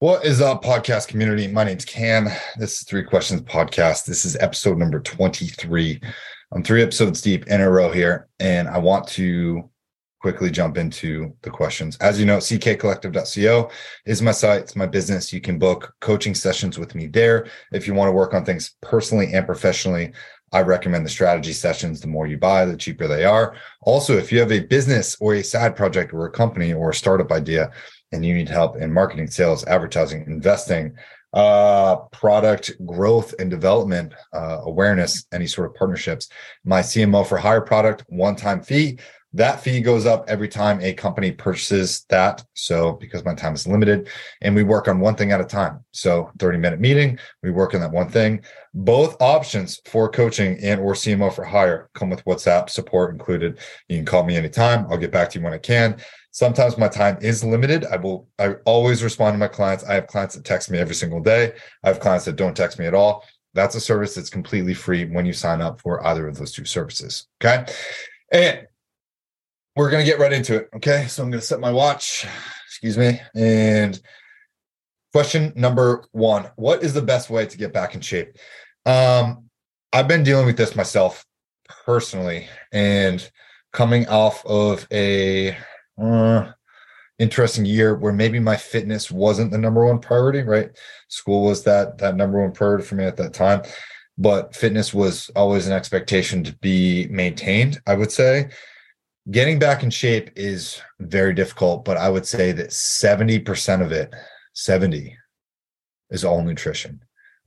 What is up, podcast community? My name's Cam. This is Three Questions Podcast. This is episode number 23. I'm three episodes deep in a row here, and I want to quickly jump into the questions. As you know, ckcollective.co is my site, it's my business. You can book coaching sessions with me there. If you want to work on things personally and professionally, I recommend the strategy sessions. The more you buy, the cheaper they are. Also, if you have a business or a side project or a company or a startup idea, and you need help in marketing, sales, advertising, investing, uh, product growth and development, uh, awareness, any sort of partnerships. My CMO for hire product, one time fee. That fee goes up every time a company purchases that. So, because my time is limited and we work on one thing at a time. So, 30 minute meeting, we work on that one thing. Both options for coaching and or CMO for hire come with WhatsApp support included. You can call me anytime. I'll get back to you when I can. Sometimes my time is limited. I will I always respond to my clients. I have clients that text me every single day. I have clients that don't text me at all. That's a service that's completely free when you sign up for either of those two services. Okay. And we're going to get right into it. Okay. So I'm going to set my watch, excuse me. And question number one What is the best way to get back in shape? Um, I've been dealing with this myself personally and coming off of a uh, interesting year where maybe my fitness wasn't the number one priority, right? School was that that number one priority for me at that time, but fitness was always an expectation to be maintained, I would say. Getting back in shape is very difficult, but I would say that 70% of it, 70 is all nutrition.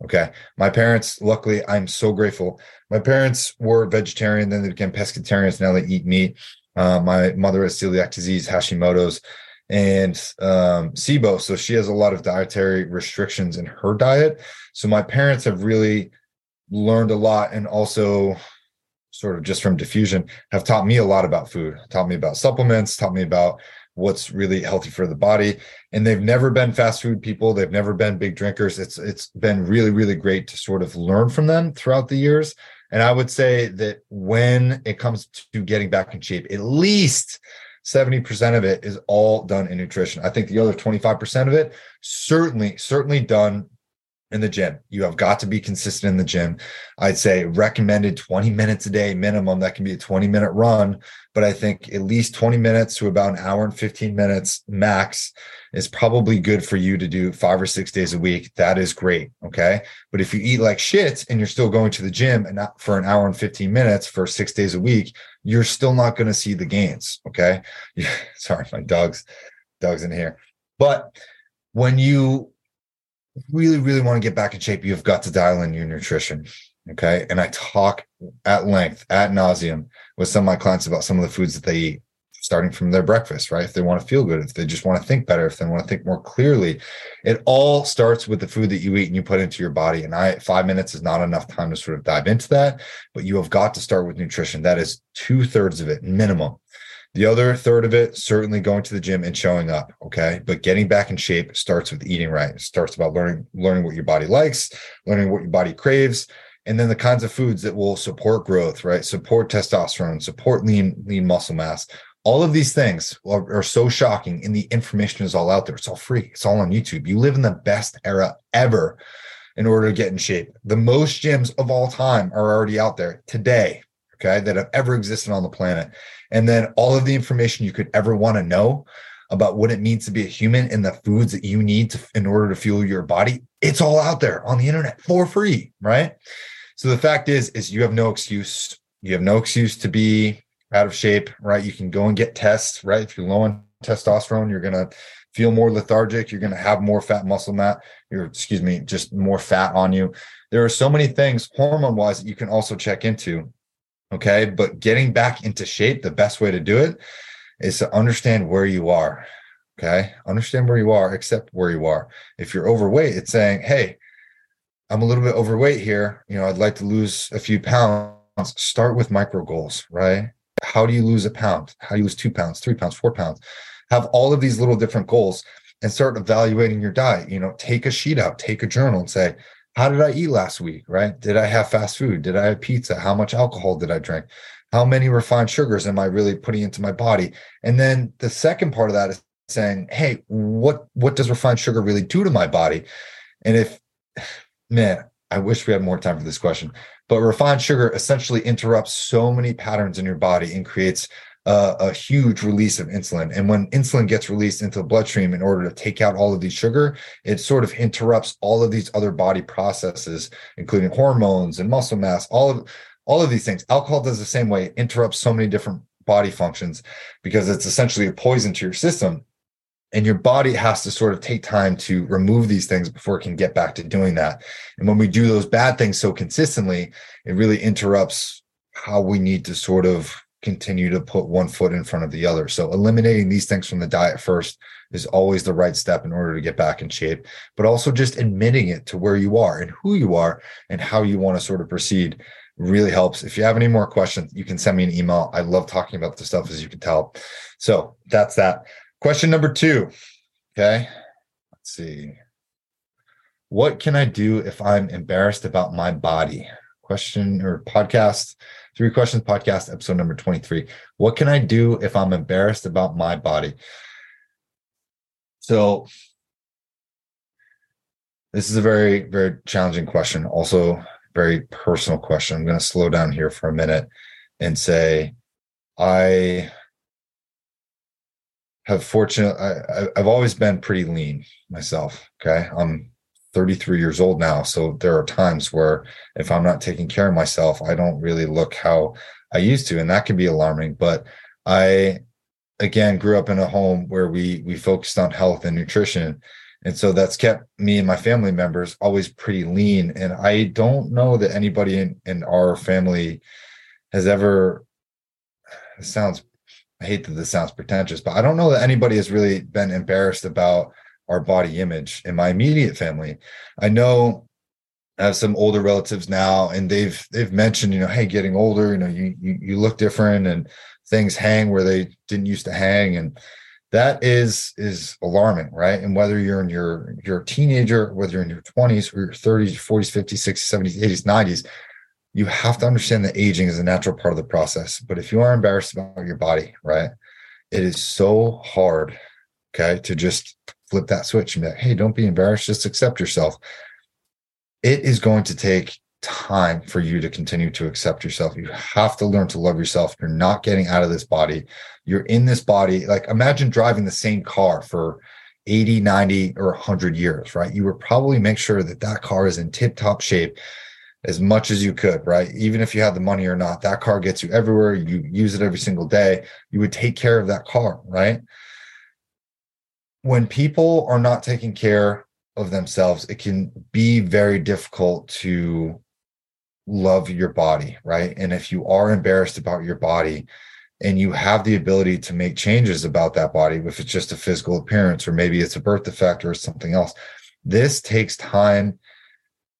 Okay. My parents, luckily, I'm so grateful. My parents were vegetarian, then they became pescatarians. Now they eat meat. Uh, my mother has celiac disease, Hashimoto's, and um, SIBO. So she has a lot of dietary restrictions in her diet. So my parents have really learned a lot and also sort of just from diffusion have taught me a lot about food taught me about supplements taught me about what's really healthy for the body and they've never been fast food people they've never been big drinkers it's it's been really really great to sort of learn from them throughout the years and I would say that when it comes to getting back in shape, at least 70% of it is all done in nutrition. I think the other 25% of it certainly, certainly done in the gym. You have got to be consistent in the gym. I'd say recommended 20 minutes a day minimum. That can be a 20 minute run, but I think at least 20 minutes to about an hour and 15 minutes max is probably good for you to do five or six days a week. That is great. Okay. But if you eat like shit and you're still going to the gym and not for an hour and 15 minutes for six days a week, you're still not going to see the gains. Okay. Sorry, my dog's dog's in here. But when you really, really want to get back in shape, you've got to dial in your nutrition. Okay. And I talk at length, at nauseum with some of my clients about some of the foods that they eat, starting from their breakfast, right? If they want to feel good, if they just want to think better, if they want to think more clearly, it all starts with the food that you eat and you put into your body. And I, five minutes is not enough time to sort of dive into that, but you have got to start with nutrition. That is two thirds of it minimum. The other third of it, certainly going to the gym and showing up. Okay. But getting back in shape starts with eating right. It starts about learning, learning what your body likes, learning what your body craves, and then the kinds of foods that will support growth, right? Support testosterone, support lean, lean muscle mass. All of these things are, are so shocking, and the information is all out there. It's all free. It's all on YouTube. You live in the best era ever in order to get in shape. The most gyms of all time are already out there today, okay, that have ever existed on the planet and then all of the information you could ever want to know about what it means to be a human and the foods that you need to, in order to fuel your body it's all out there on the internet for free right? So the fact is is you have no excuse. You have no excuse to be out of shape right? You can go and get tests right? If you're low on testosterone you're going to feel more lethargic you're going to have more fat muscle mass you're excuse me just more fat on you. There are so many things hormone wise that you can also check into Okay. But getting back into shape, the best way to do it is to understand where you are. Okay. Understand where you are, accept where you are. If you're overweight, it's saying, Hey, I'm a little bit overweight here. You know, I'd like to lose a few pounds. Start with micro goals, right? How do you lose a pound? How do you lose two pounds, three pounds, four pounds? Have all of these little different goals and start evaluating your diet. You know, take a sheet out, take a journal and say, how did I eat last week? Right? Did I have fast food? Did I have pizza? How much alcohol did I drink? How many refined sugars am I really putting into my body? And then the second part of that is saying, "Hey, what what does refined sugar really do to my body?" And if man, I wish we had more time for this question, but refined sugar essentially interrupts so many patterns in your body and creates a, a huge release of insulin. And when insulin gets released into the bloodstream in order to take out all of these sugar, it sort of interrupts all of these other body processes, including hormones and muscle mass, all of all of these things. Alcohol does the same way, it interrupts so many different body functions because it's essentially a poison to your system and your body has to sort of take time to remove these things before it can get back to doing that and when we do those bad things so consistently it really interrupts how we need to sort of continue to put one foot in front of the other so eliminating these things from the diet first is always the right step in order to get back in shape but also just admitting it to where you are and who you are and how you want to sort of proceed really helps if you have any more questions you can send me an email i love talking about this stuff as you can tell so that's that Question number two. Okay. Let's see. What can I do if I'm embarrassed about my body? Question or podcast, three questions podcast, episode number 23. What can I do if I'm embarrassed about my body? So, this is a very, very challenging question. Also, very personal question. I'm going to slow down here for a minute and say, I have fortunate I, I've always been pretty lean myself. Okay. I'm 33 years old now. So there are times where if I'm not taking care of myself, I don't really look how I used to. And that can be alarming. But I again grew up in a home where we we focused on health and nutrition. And so that's kept me and my family members always pretty lean. And I don't know that anybody in, in our family has ever sounds I hate that this sounds pretentious, but I don't know that anybody has really been embarrassed about our body image in my immediate family. I know I have some older relatives now, and they've they've mentioned, you know, hey, getting older, you know, you you, you look different, and things hang where they didn't used to hang, and that is is alarming, right? And whether you're in your you're a teenager, whether you're in your 20s or your 30s, 40s, 50s, 60s, 70s, 80s, 90s, you have to understand that aging is a natural part of the process. But if you are embarrassed about your body, right, it is so hard, okay, to just flip that switch and be like, hey, don't be embarrassed, just accept yourself. It is going to take time for you to continue to accept yourself. You have to learn to love yourself. You're not getting out of this body. You're in this body. Like imagine driving the same car for 80, 90, or 100 years, right? You would probably make sure that that car is in tip top shape as much as you could, right? Even if you had the money or not, that car gets you everywhere. You use it every single day. You would take care of that car, right? When people are not taking care of themselves, it can be very difficult to love your body, right? And if you are embarrassed about your body and you have the ability to make changes about that body, if it's just a physical appearance or maybe it's a birth defect or something else, this takes time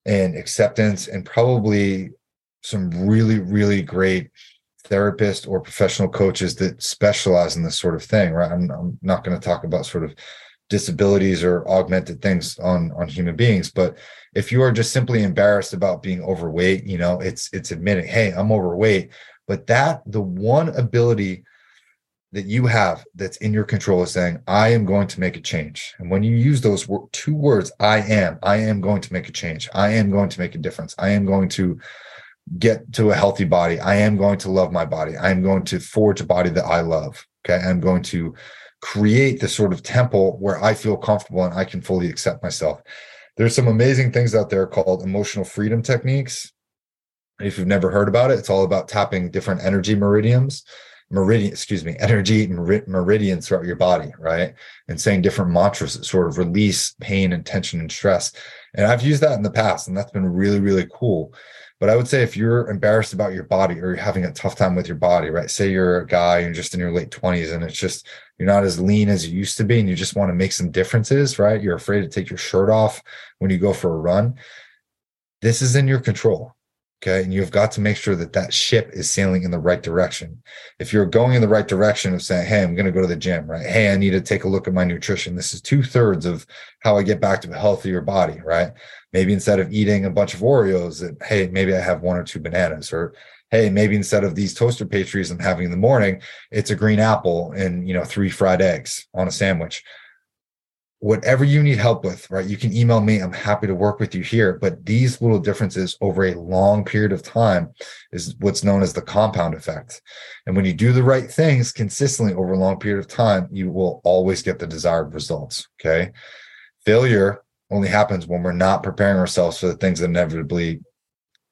and acceptance and probably some really really great therapists or professional coaches that specialize in this sort of thing right i'm, I'm not going to talk about sort of disabilities or augmented things on on human beings but if you are just simply embarrassed about being overweight you know it's it's admitting hey i'm overweight but that the one ability that you have that's in your control is saying, I am going to make a change. And when you use those two words, I am, I am going to make a change. I am going to make a difference. I am going to get to a healthy body. I am going to love my body. I am going to forge a body that I love. Okay. I'm going to create the sort of temple where I feel comfortable and I can fully accept myself. There's some amazing things out there called emotional freedom techniques. If you've never heard about it, it's all about tapping different energy meridians meridian, excuse me, energy and meridians throughout your body, right? And saying different mantras that sort of release pain and tension and stress. And I've used that in the past, and that's been really, really cool. But I would say if you're embarrassed about your body or you're having a tough time with your body, right? Say you're a guy, you're just in your late 20s and it's just, you're not as lean as you used to be and you just want to make some differences, right? You're afraid to take your shirt off when you go for a run. This is in your control. Okay. And you've got to make sure that that ship is sailing in the right direction. If you're going in the right direction of saying, Hey, I'm going to go to the gym, right? Hey, I need to take a look at my nutrition. This is two thirds of how I get back to a healthier body, right? Maybe instead of eating a bunch of Oreos, that, Hey, maybe I have one or two bananas or, Hey, maybe instead of these toaster pastries I'm having in the morning, it's a green apple and, you know, three fried eggs on a sandwich whatever you need help with, right? You can email me. I'm happy to work with you here. But these little differences over a long period of time is what's known as the compound effect. And when you do the right things consistently over a long period of time, you will always get the desired results. Okay. Failure only happens when we're not preparing ourselves for the things that inevitably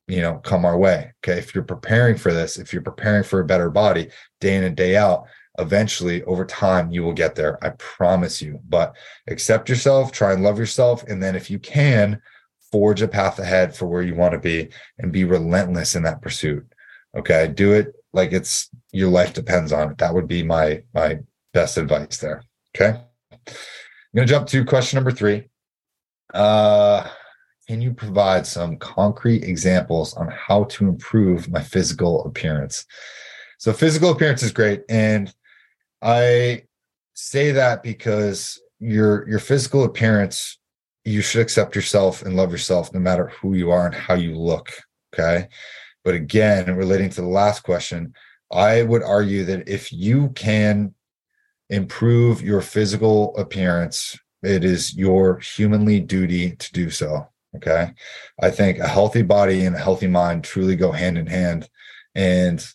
you know come our way okay if you're preparing for this if you're preparing for a better body day in and day out eventually over time you will get there i promise you. But accept yourself try and love yourself and then if you can forge a path ahead for where you want to be and be relentless in that pursuit okay? Do it like it's your life depends on it. That would be my my best advice there okay? I'm going to jump to question number three. Uh can you provide some concrete examples on how to improve my physical appearance? So physical appearance is great and I say that because your your physical appearance, you should accept yourself and love yourself no matter who you are and how you look. Okay. But again, relating to the last question, I would argue that if you can improve your physical appearance, it is your humanly duty to do so. Okay. I think a healthy body and a healthy mind truly go hand in hand. And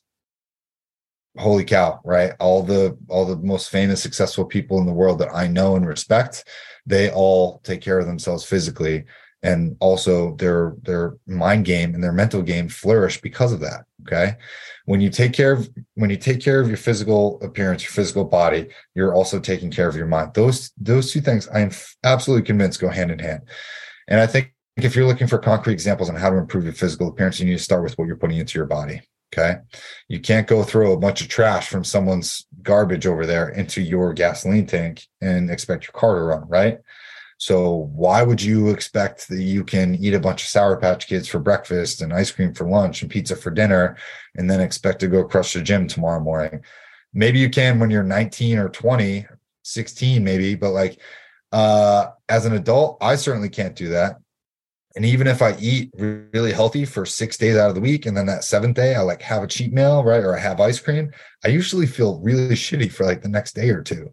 holy cow right? All the all the most famous successful people in the world that i know and respect they all take care of themselves physically. And also their their mind game and their mental game flourish because of that okay? When you take care of when you take care of your physical appearance your physical body you're also taking care of your mind. Those those two things i am absolutely convinced go hand in hand. And i think if you're looking for concrete examples on how to improve your physical appearance you need to start with what you're putting into your body Okay. You can't go throw a bunch of trash from someone's garbage over there into your gasoline tank and expect your car to run, right? So why would you expect that you can eat a bunch of Sour Patch Kids for breakfast and ice cream for lunch and pizza for dinner and then expect to go crush the gym tomorrow morning? Maybe you can when you're 19 or 20, 16 maybe, but like uh as an adult, I certainly can't do that. And even if I eat really healthy for six days out of the week, and then that seventh day I like have a cheat meal, right? Or I have ice cream, I usually feel really shitty for like the next day or two.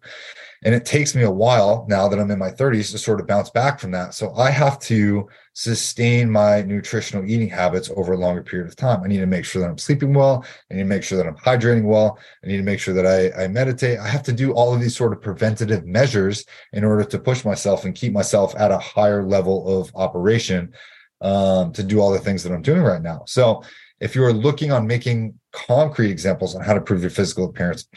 And it takes me a while now that I'm in my 30s to sort of bounce back from that. So I have to sustain my nutritional eating habits over a longer period of time. I need to make sure that I'm sleeping well. I need to make sure that I'm hydrating well. I need to make sure that I, I meditate. I have to do all of these sort of preventative measures in order to push myself and keep myself at a higher level of operation um, to do all the things that I'm doing right now. So if you're looking on making concrete examples on how to improve your physical appearance,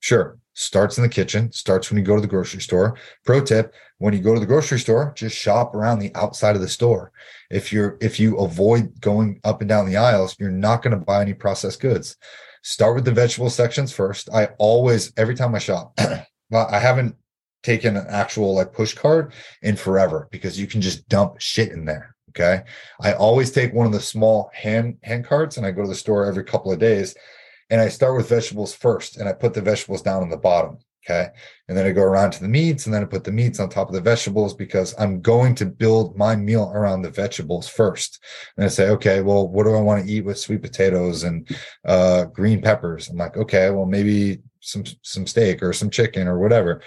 sure, starts in the kitchen, starts when you go to the grocery store. Pro tip, when you go to the grocery store, just shop around the outside of the store. If you're if you avoid going up and down the aisles, you're not going to buy any processed goods. Start with the vegetable sections first. I always every time I shop, I haven't taken an actual like push cart in forever because you can just dump shit in there. Okay. I always take one of the small hand hand carts and I go to the store every couple of days and I start with vegetables first and I put the vegetables down on the bottom. Okay. And then I go around to the meats and then I put the meats on top of the vegetables because I'm going to build my meal around the vegetables first. And I say, okay, well, what do I want to eat with sweet potatoes and uh, green peppers? I'm like, okay, well, maybe some some steak or some chicken or whatever.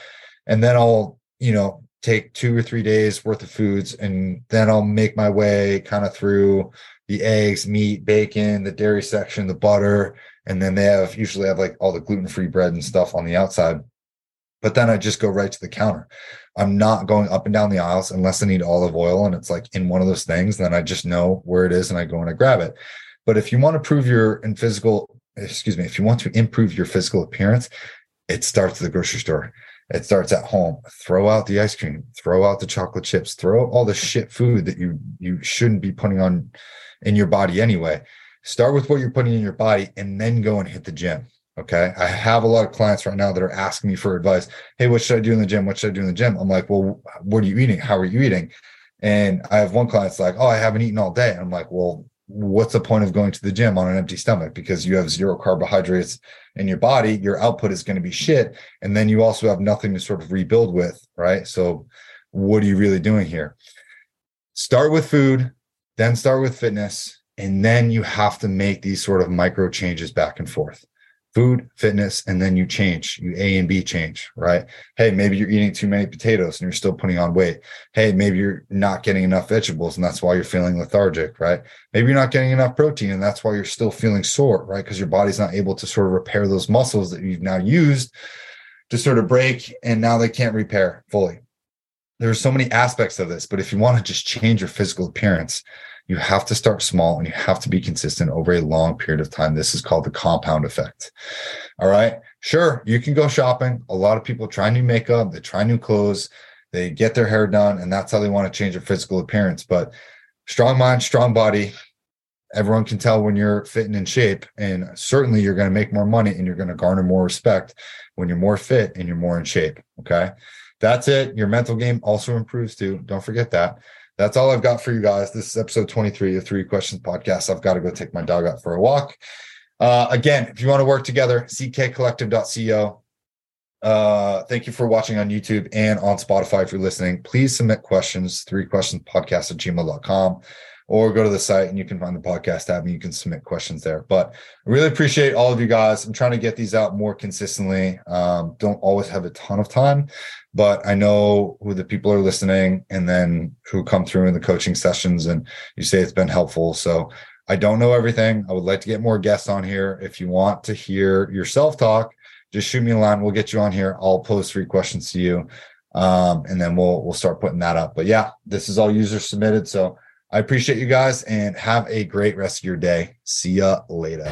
And then I'll, you know, take two or three days worth of foods and then I'll make my way kind of through the eggs, meat, bacon, the dairy section, the butter, and then they have usually have like all the gluten-free bread and stuff on the outside. But then I just go right to the counter. I'm not going up and down the aisles unless I need olive oil and it's like in one of those things. Then I just know where it is and I go and I grab it. But if you want to prove your in physical, excuse me, if you want to improve your physical appearance, it starts at the grocery store. It starts at home. Throw out the ice cream, throw out the chocolate chips, throw out all the shit food that you you shouldn't be putting on in your body anyway start with what you're putting in your body and then go and hit the gym. Okay. I have a lot of clients right now that are asking me for advice. Hey, what should I do in the gym? What should I do in the gym? I'm like, well, what are you eating? How are you eating? And I have one client's like, oh, I haven't eaten all day. I'm like, well, what's the point of going to the gym on an empty stomach because you have zero carbohydrates in your body your output is going to be shit and then you also have nothing to sort of rebuild with right so what are you really doing here start with food then start with fitness and then you have to make these sort of micro changes back and forth food, fitness, and then you change, you A and B change, right? Hey, maybe you're eating too many potatoes and you're still putting on weight. Hey, maybe you're not getting enough vegetables and that's why you're feeling lethargic, right? Maybe you're not getting enough protein and that's why you're still feeling sore, right? Because your body's not able to sort of repair those muscles that you've now used to sort of break and now they can't repair fully. There are so many aspects of this, but if you want to just change your physical appearance, you have to start small and you have to be consistent over a long period of time. This is called the compound effect. All right. Sure, you can go shopping. A lot of people try new makeup, they try new clothes, they get their hair done, and that's how they want to change their physical appearance. But strong mind, strong body. Everyone can tell when you're fit and in shape. And certainly you're going to make more money and you're going to garner more respect when you're more fit and you're more in shape. Okay. That's it. Your mental game also improves too. Don't forget that that's all I've got for you guys. This is episode 23 of Three Questions Podcast. I've got to go take my dog out for a walk. Uh, again, if you want to work together, ckcollective.co. Uh, thank you for watching on YouTube and on Spotify if you're listening. Please submit questions, three questions podcast at gmail.com or go to the site and you can find the podcast tab and you can submit questions there. But I really appreciate all of you guys. I'm trying to get these out more consistently. Um, don't always have a ton of time, but I know who the people are listening and then who come through in the coaching sessions and you say it's been helpful. So I don't know everything. I would like to get more guests on here. If you want to hear yourself talk, just shoot me a line. We'll get you on here. I'll pose three questions to you. Um, and then we'll we'll start putting that up. But yeah, this is all user submitted. So I appreciate you guys and have a great rest of your day. See ya later.